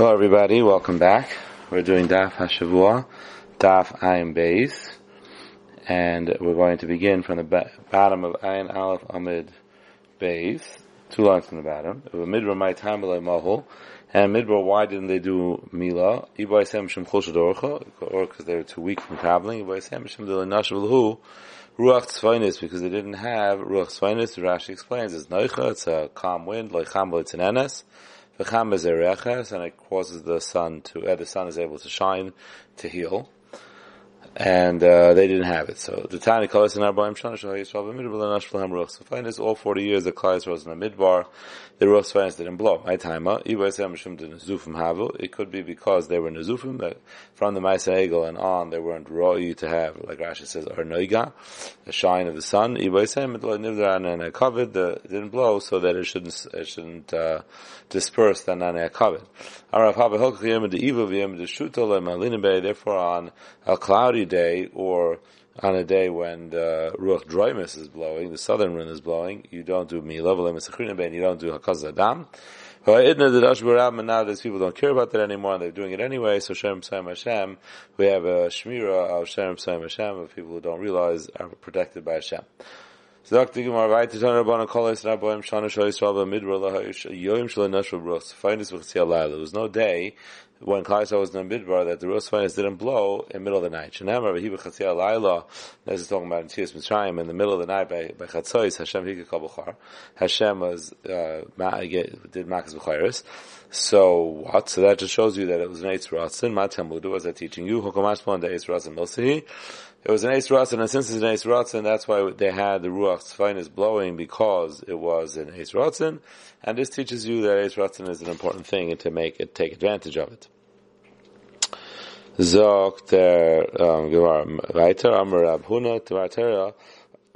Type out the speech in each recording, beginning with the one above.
Hello, everybody. Welcome back. We're doing Daf Hashavua, Daf Ayin Beis, and we're going to begin from the ba- bottom of Ayin Aleph Amid Beis, two lines from the bottom. Midra my time mahul, and Midra, why didn't they do Mila? Shem because they were too weak from traveling. Ibai Sem Shem Dilanash Ruach Tzvainis, because they didn't have Ruach Tzvainis. Rashi explains it's Noicha, it's a calm wind, like Chambal, it's an Enes and it causes the sun to, uh, the sun is able to shine to heal and uh, they didn't have it. So the Tani calls in Arbaim Shana Shal Yisrael B'Midbar Lanash Flahem Ruach. This all 40 years the Klai was in the Midbar, the Ruach Sfanis didn't blow. My time, Havu. It could be because they were Nezufim, that from the Maisa Egel and on, they weren't Ro'i to have, like Rashi says, or Noiga, the shine of the sun. The didn't blow so that it shouldn't, it shouldn't, uh, disperse the Nane covered. Arav Haba Hokach Yem the Iva V'Yem the Shuto Malinabe, therefore on a cloudy day or on a day when the Ruach Droimus is blowing, the southern wind is blowing, you don't do Mila, and you don't do Hakaz Adam. And nowadays people don't care about that anymore, and they're doing it anyway, so Shem Psaim Hashem, we have a Shmira of Shem Psaim Hashem, of people who don't realize are protected by Hashem. There was no day when Klaisa was in Midbar that the Rus Finus didn't blow in the middle of the night. Shanam Rabbi Hiba Chatzia Laila, this is talking about in Tzias Mitzrayim, in the middle of the night by, by Chatzois, Hashem Hika Kabachar. Hashem was, uh, did Makas B'chayris. So what? So that just shows you that it was an Eitz Ratzin. Matam Ludu was that teaching you. Hukomash Pon, the Eitz Ratzin Milsihi. It was an Eitz Ratzin, and since it's an Eitz Ratzin, that's why they had the Ruach Tzfainis blowing, because it was an Eitz Ratzin. And this teaches you that Eitz Ratzin is an important thing and to make it, take advantage of it. Zog der um, weiter Amar Rab Huna Tvartera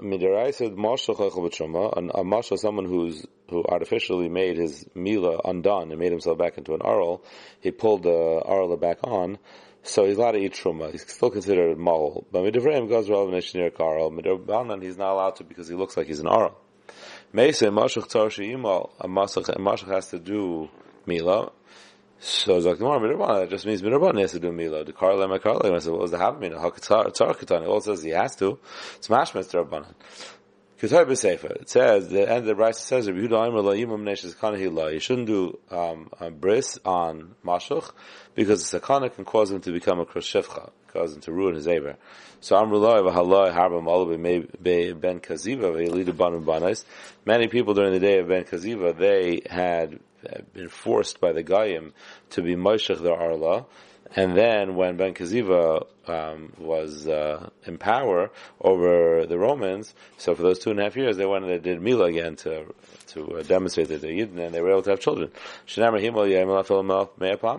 Midaraisa Marshal Chachal and a Marshal someone who's who artificially made his mila undone and made himself back into an arl, he pulled the arl back on, so he's allowed to eat truma. He's still considered a mahol. But midivrayim goes relevant near karl. Midrabanan he's not allowed to because he looks like he's an arl. Mesa mashach tzar she'imal a mashach has to do mila. So Zakimar midrabanan that just means midrabanan has to do mila. The karl and karl. I said, what was the havamina? Hakatzar tzar katan. It all says he has to. It's mashmas rabbanan. It says the end of the Brisa says if You do I'm Nishanahillah, you shouldn't do um, bris on mashuch because the sakana can cause him to become a kroshevcha, cause him to ruin his aver. So Amrullah v'halai harbam alav ben kaziva v'yelidu banu banais. Many people during the day of ben kaziva they had been forced by the Gayim to be Moshech their Arla, and then when Ben Kaziva um, was uh, in power over the Romans, so for those two and a half years, they went and they did Mila again to to uh, demonstrate that they're Yidden and they were able to have children. You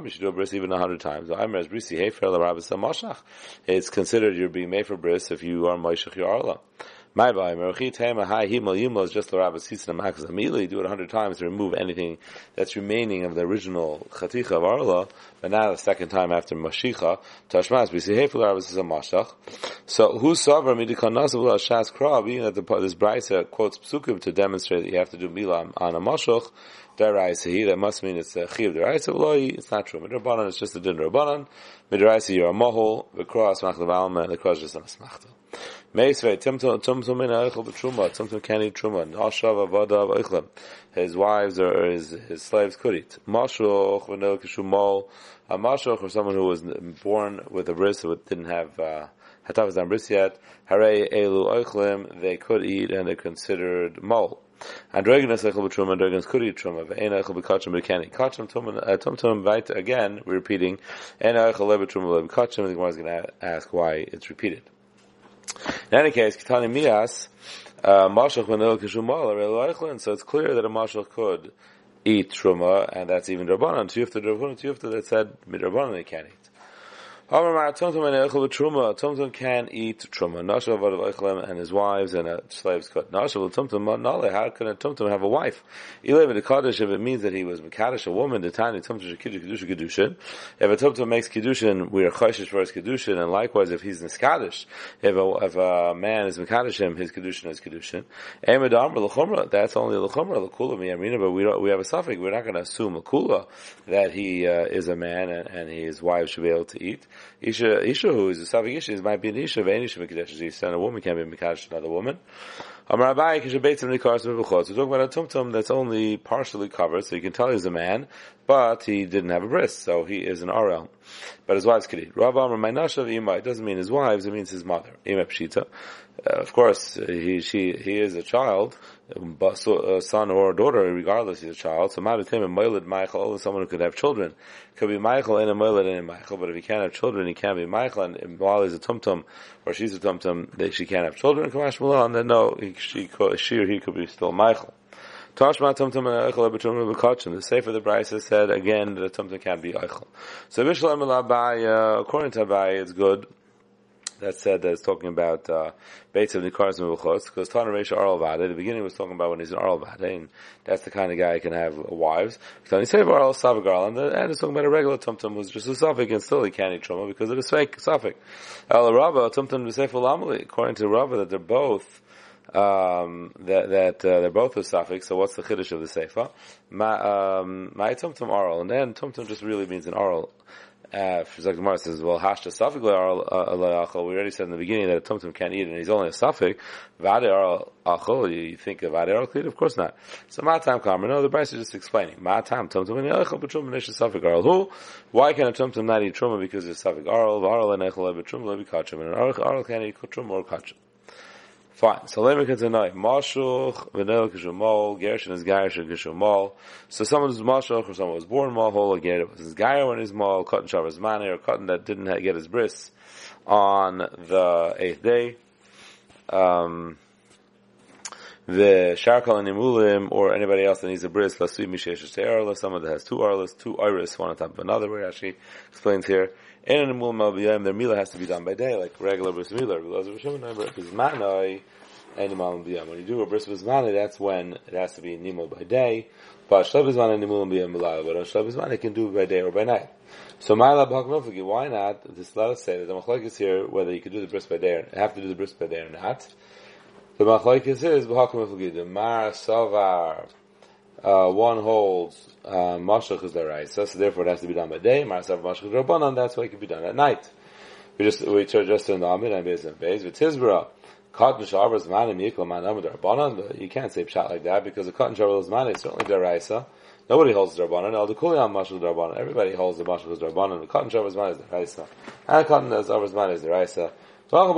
should do a bris even a hundred times. It's considered you're being made for bris if you are Moshech your Arla. My by Meruchi Tema Hai Himal Yimal is just the Rabbi Sitzin Amakas Immediately do it a hundred times to remove anything that's remaining of the original Chaticha of Arla, but now the second time after Mashicha, Tashmas, we see Hefel Rabbi Sitzin Mashach. So who saw Midikon Nasav Shas Krab, even that the, this Brisa quotes Psukim to demonstrate that you have to do Milam on a Mashach, Daraisa that must mean it's a Chiv Daraisa it's not true. Midrabanan it's just a Din Rabbanan, Midraisa you're a Mohol, the cross Machlev Alma, and the cross just a Smachta. Meisvei, Tumtum in Eichel b'Truma, Tumtum can eat Truma, Nashav Avadav Eichlim. His wives or his, his slaves could eat. Mashoch v'nel kishumal, a mashoch or someone who was born with a bris who didn't have, uh, bris yet, Hare Elu Eichlim, they could eat and they're considered mol. And Dregenes Eichel b'Truma, and could eat Truma, Ve'en Eichel b'Kachim b'Kani. Kachim Tumtum, uh, again, we're repeating, En Eichel b'Truma b'Kachim, the Gemara is going to ask why it's repeated. In any case, Ketani Mias, uh, Mashach Manil Kishumal, so it's clear that a Mashach could eat Truma, and that's even Rabbanan. Tiyufta Rabbanan, Tiyufta that said Midrabanan they can't eat. Tumtum can eat truma. Nashav and his wives and a slave's cut. Nashav Tumtum Nale. How can a Tumtum have a wife? Elev the Kaddish if it means that he was Mekadosh a woman. The tiny Tumtum Shekiddush Kedushin Kedushin. If a Tumtum makes Kedushin, we are Choshish for his Kedushin, and likewise if he's Niskadish, if a if a man is Mekadosh him, his Kedushin is Kedushin. Emed Amr L'Chumra. That's only L'Chumra L'Kula Miyamina, but we don't, we have a suffix. We're not going to assume L'Kula that he uh, is a man and, and his wife should be able to eat. Isha, Isha who is a Savik Isha might be an Isha, but any Isha Mekadesh and a woman can't be Mekadesh another woman. Amar Abai Kisha Beitzim Nikars Mevuchot. So talking about a tumtum that's only partially covered, so you can tell he's a man, but he didn't have a bris, so he is an RL. But his wife's. Rav Amar Mainashav Ima, it doesn't mean his wives, it means his mother. Ima Pshita. Uh, of course, he, she, he is a child, but a son or a daughter, regardless he's a child. So Madatim and Moilid Michael, someone who could have children, could be Michael and a Moilid and a Michael, but if he can't have children, he can't be Michael, and while he's a Tumtum, or she's a Tumtum, that she can't have children, Malon, then no, he, she, she or he could be still Michael. Tashma tumtum and eichel b'tumtum b'kachim. The Sefer the Brisa said again that a tumtum can't be eichel. So Bishlam Abai, according to Abai, it's good that said that it's talking about uh, Beitz of Nikaras and Mevuchos, because Tana Reisha Arl Vade, the beginning was talking about when he's an Arl Vade, and that's the kind of guy who can have wives. Tani Sefer Arl Savagarl, and, and it's talking about a regular Tumtum who's just a Suffolk, and still he can't eat Truma because it is fake Suffolk. El Rabba, Tumtum B'Sefer Lamali, according to Rabba, that they're both um, that, that uh, they're both a suffix. So what's the chiddush of the sefer? My um, my tumtum oral, and then tumtum just really means an oral uh, Gemara says, well, hashta safik uh, We already said in the beginning that a tumtum can't eat, and he's only a safik. Vade achol. You think of vade aral Of course not. So matam kamer. No, the Brisa is just explaining. Matam tumtum and yachol b'trum nesh safik aral. Who? Why can a tumtum not eat truma because it's safik aral? Aral and echol b'trum lebi kachum, and an aral can't eat truma or kachum. Fine. So let me continue. Mashuch, Venel Kishumol, Gershon is Gershon Kishumol. So someone who's Mashuch or someone was born Mahol, again, it was his Gair when he's Mal, Cotton Shabbos Mani, or Cotton that didn't get his bris on the eighth day. Um, the Sharkal and Imulim, or anybody else that needs a bris, Lasui Mishesh Arla, someone that has two Arlas, two Iris, one on top of another, where actually explains here. And in Mul their Mila has to be done by day, like regular Bris Mila. Because Manai, and When you do a Bris Manai, that's when it has to be Nimul by day. But Shleb Manai Nimul B'yam Milala. But on Shleb Manai, can do it by day or by night. So Ma'ala B'hak why not? This let us say that the Machlek is here whether you can do the bris by day or have to do the bris by day or not. The Machlek is B'hak Miflagi. The Mar Savar uh, one holds uh, mashach is deraisa, so therefore it has to be done by day. Marasav mashach rabbanon, that's why it can be done at night. We just we just in the amid and beis and beis with tizbra. Cotton shavers man and yikol man amid rabbanon, but you can't say pshat like that because the cotton shavers man is certainly deraisa. Nobody holds the rabbanon. El dekuliam mashach rabbanon. Everybody holds the mashach rabbanon. The cotton shavers man is deraisa, and the cotton shavers man is deraisa. One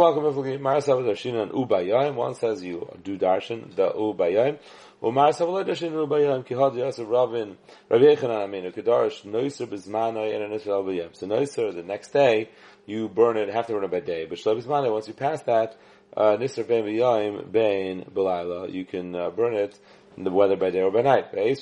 says you do darshan the ubayim. Umar Savalad Dashin Rubayam Kihad Yasser Ravin Rav Yechanan Aminu Kedarish Noiser Bizmanai and Anisrael Bayam. So Noiser the next day you burn it, have to burn it by day. But Shalab Bizmanai once you pass that uh, Nisr Ben Bayam Bain Belayla you can uh, burn it the weather by day or by night. They have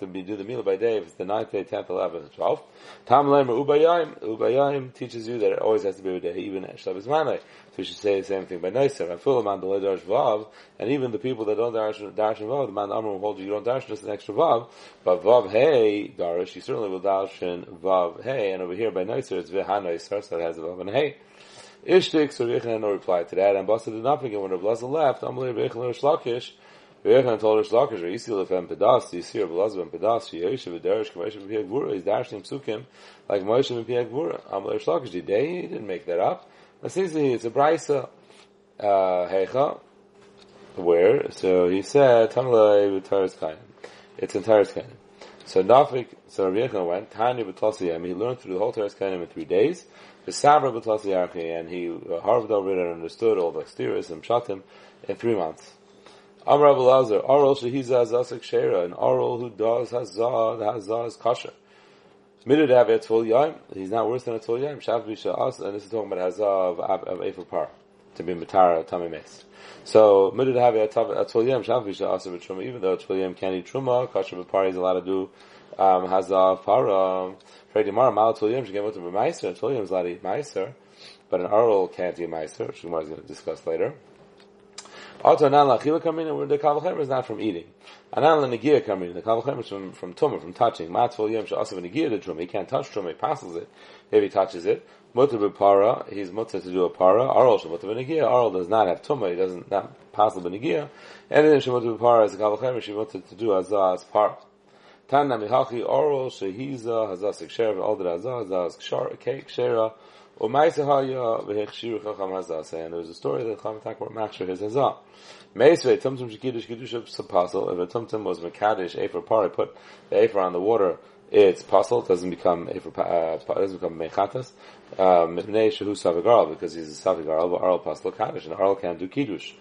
to be do the meal by day if it's the ninth day, tenth, eleventh, twelfth. Tam lemer ubayim ubayim teaches you that it always has to be a day, even at Shabbos Manai. So we should say the same thing by Noiser. And full man the darsh vav, and even the people that don't dash dash vav, the man Amr will hold you. You don't dash just an extra vav, but vav hey darish, you certainly will dash in vav hey. And over here by Noiser, it's v'hanoiser, so it has vav and hey. Ishtik, so Yechanan no reply to that, and Basa did nothing, and when Rav Lazar left, Amalei Yechanan Rish Lakish, Yechanan told Rish Lakish, Yisi Lefem Pedas, Yisir Rav Ben Pedas, Yeshiv V'derish, K'meshiv V'piyak Vura, he's dashing psukim, like Moshe V'piyak Vura. Amalei Rish Lakish, did they? He didn't make that up. Essentially, it's a brisa, uh, Hecha, where, so he said, Tamalei V'taris Kainim. It's in Taris Kainim. So Nafik, so Rav Yechanan went, Tanya B'tlasiyam, he learned through the whole Taris Kainim in three days, the Sabra B'Tlas and he uh, harved over it and understood all the exteriors and shot him in three months. Amr Abu Lazar, Arul Shehiza Zasik Shera, and Arul who does Hazah, the Hazah is kosher. Midud have a Tul Yaim, he's not worse than Tul Yaim, Shav Sha'as, and this is talking about Hazah of, of, of Par. to be Matara Tami. So, Mudid have a Tvolim Shafish also with Truma, even though Tvolim can eat Truma, Kasher B'Pari is allowed to do um, Para. Freddy Mar, Mal Tvolim, she gave it to Meiser, Tvolim is allowed to eat Meiser, but an Arl can't eat Meiser, which Gemara is going to discuss later. Also, Anan Lachila coming where the Kavachemer is not from eating. Anan coming, in. the Kavachemer is from, from Tumah, from touching. Matzvol Yom Sha'asav Negia the Truma, he can't touch Truma, he passes it if he touches it. Mutter para, he's mutter to do a para. Aral shemutter b'negia. Aral does not have tumah. He doesn't not possible b'negia. Anything shemutter b'para is a kavachemer. Shemutter to do azah as par. Tana mihachi oral shehiza hazah sikshera v'alder hazah hazah kshar cake shera. Umayse haya v'hechshiru chacham hazah. And was a story that Chacham about machshir his hazah. Meisvei tumtum shekidush kiddush of sapazel. If a tumtum was mekadosh efer par, put the efer on the water it's. It doesn't become uh, it doesn't become mechatas. Mipnei shehu savigaral because he's a savigaral, but aral pasal kaddish, and aral can't do kiddush.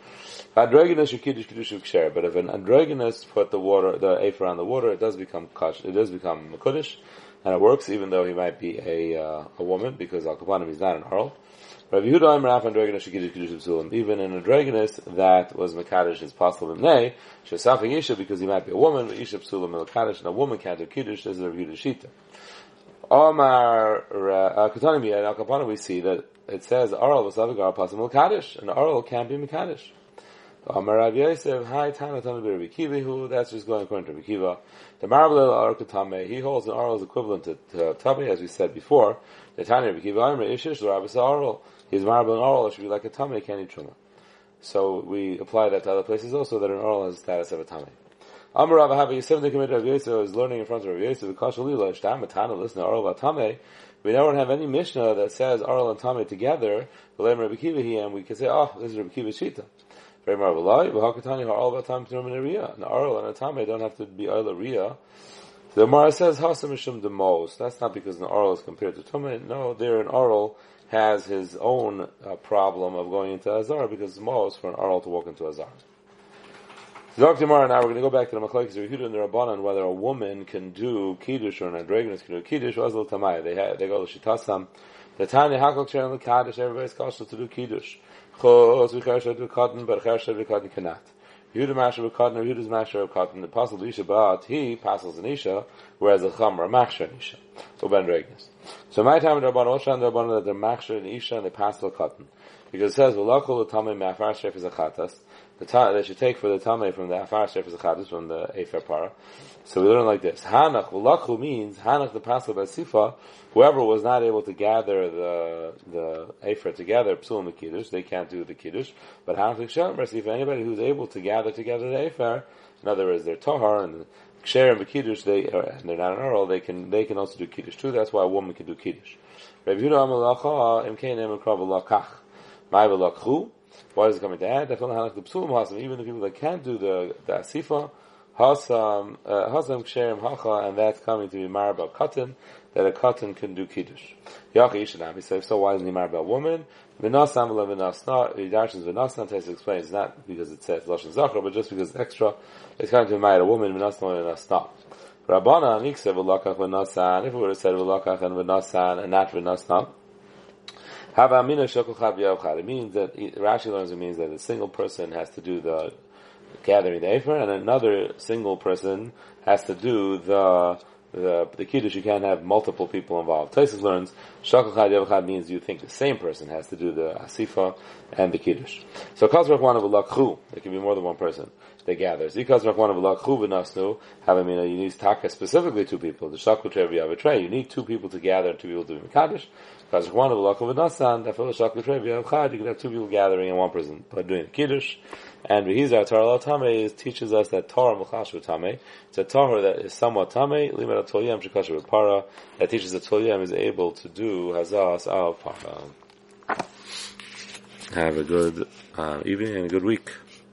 Androgynous kiddush kiddush kshare, but if an androgynous put the water, the afer on the water, it does become kash, it does become kuddish, and it works even though he might be a uh, a woman because al kapanim is not an aral. Rabbi Yehuda Aimer Af Androginus Shekidish Kiddush Psulim. Even an Androginus that was Mekadosh is possible Mnei, Shesafing Isha because he might be a woman, but Isha Psulim Mekadosh and a woman can't do Kiddush, as a Rabbi Yehuda Shita. Omar uh, Katanimi and Al Kapana we see that it says Aral was Avigar Pasim Mekadosh, and Aral can't be Mekadosh. Amar Rav Yosef, Hi Tana Tana Rabbi Kiva, who that's just going according to Rabbi Kiva. The Marvel Ar Katame, he holds an Aral is equivalent to, to as we said before. The Tanya Rabbi Kiva, Amar Ishish, the Rabbi Aral he's marble and oral, it should be like a tummy, can't eat truma. So we apply that to other places also, that an oral has the status of a tummy. Amar Rav of Yosef is learning in front of Rav Yosef, Kasha Lila, Shtam Matana, listen to oral Tame. We don't have any Mishnah that says oral and Tame together, Kiva and we can say, oh, this is Rabbi Kiva's Shita. Very marvelous. V'hakatani about time to Ria. An oral and a Tame don't have to be oil Ria. The Mara says Hasamishim the most. That's not because an oral is compared to Tumah. No, they're an oral has his own uh, problem of going into Azar because it's most for an Aral to walk into Azar. Zok tomorrow now we're going to go back to the Machlekes Yehuda and the Rabbanan whether a woman can do Kiddush or an Androginus can do Kiddush or Azal Tamai. They, ha- they go to Shitasam. The Tanya Hakol Ksher Kaddish, everybody's kosher to do Kiddush. Chos v'chersher to cotton, but chersher v'cotton cannot. Yehuda Masher or Yehuda's Masher cotton. The Apostle Isha Ba'at, he passes an Isha, whereas the Chamra Machsher Isha. So Ben Regnis. So my time in Rabban Oshan, the Rabban that they're machshir and isha and they pass the cotton. Because it says, v'lakol l'tamei me'afar shef is a chatas. The ta- they should take for the tamei from the afar shef is a chatas, from the efer para. So we learn like this. Hanach, v'lakhu means, Hanach the pasal b'sifa, whoever was not able to gather the, the efer together, psul the kiddush, they can't do the kiddush. But Hanach l'kshem b'sifa, anybody who's able to gather together the efer, in other words, they're tahar, and Ksher and Kiddush, they and they're not an oral, they can they can also do Kiddush too. That's why a woman can do Kiddush. Yehuda Amalacha Emekrav. Why is it coming to add? Even the people that can't do the the Asifa, Hasam uh, Hasam Ksherim Hacha, and that's coming to be Marba Katan, that a Katan can do Kiddush. Yacha Yishanam, he says, so why isn't he Marba woman? Vinasam v'la vinasna, he dashes vinasna, Tes explains, not because it says Lashon Zachra, but just because extra, it's coming to be married a woman, vinasna vinasna. Rabbana, Nikse v'lakach v'nasan, if we would have said v'lakach and v'nasan, and not v'nasna, It means that, Rashi learns it means that a single person has to do the gathering the Efer, and another single person has to do the the, the kiddush, you can't have multiple people involved. Taisus learns, shakal chad yavachad means you think the same person has to do the asifa and the kiddush. So a lakhu, there can be more than one person that gathers. Ikazrach one of a have I mean, you need taka specifically two people. The shakal trevi avatray, you need two people to gather and two people to be kiddush. Kazrach one of a v'nasan, therefore the shakal trevi avachad, you can have two people gathering in one person but doing kiddush. And Behizar Torah Tame teaches us that Torah Mechashu Tame. It's a Torah that is somewhat Tame, Limit Tolyam Shekashu Para, that teaches that Tolyam is able to do Hazas Al Para. Have a good uh, evening and a good week.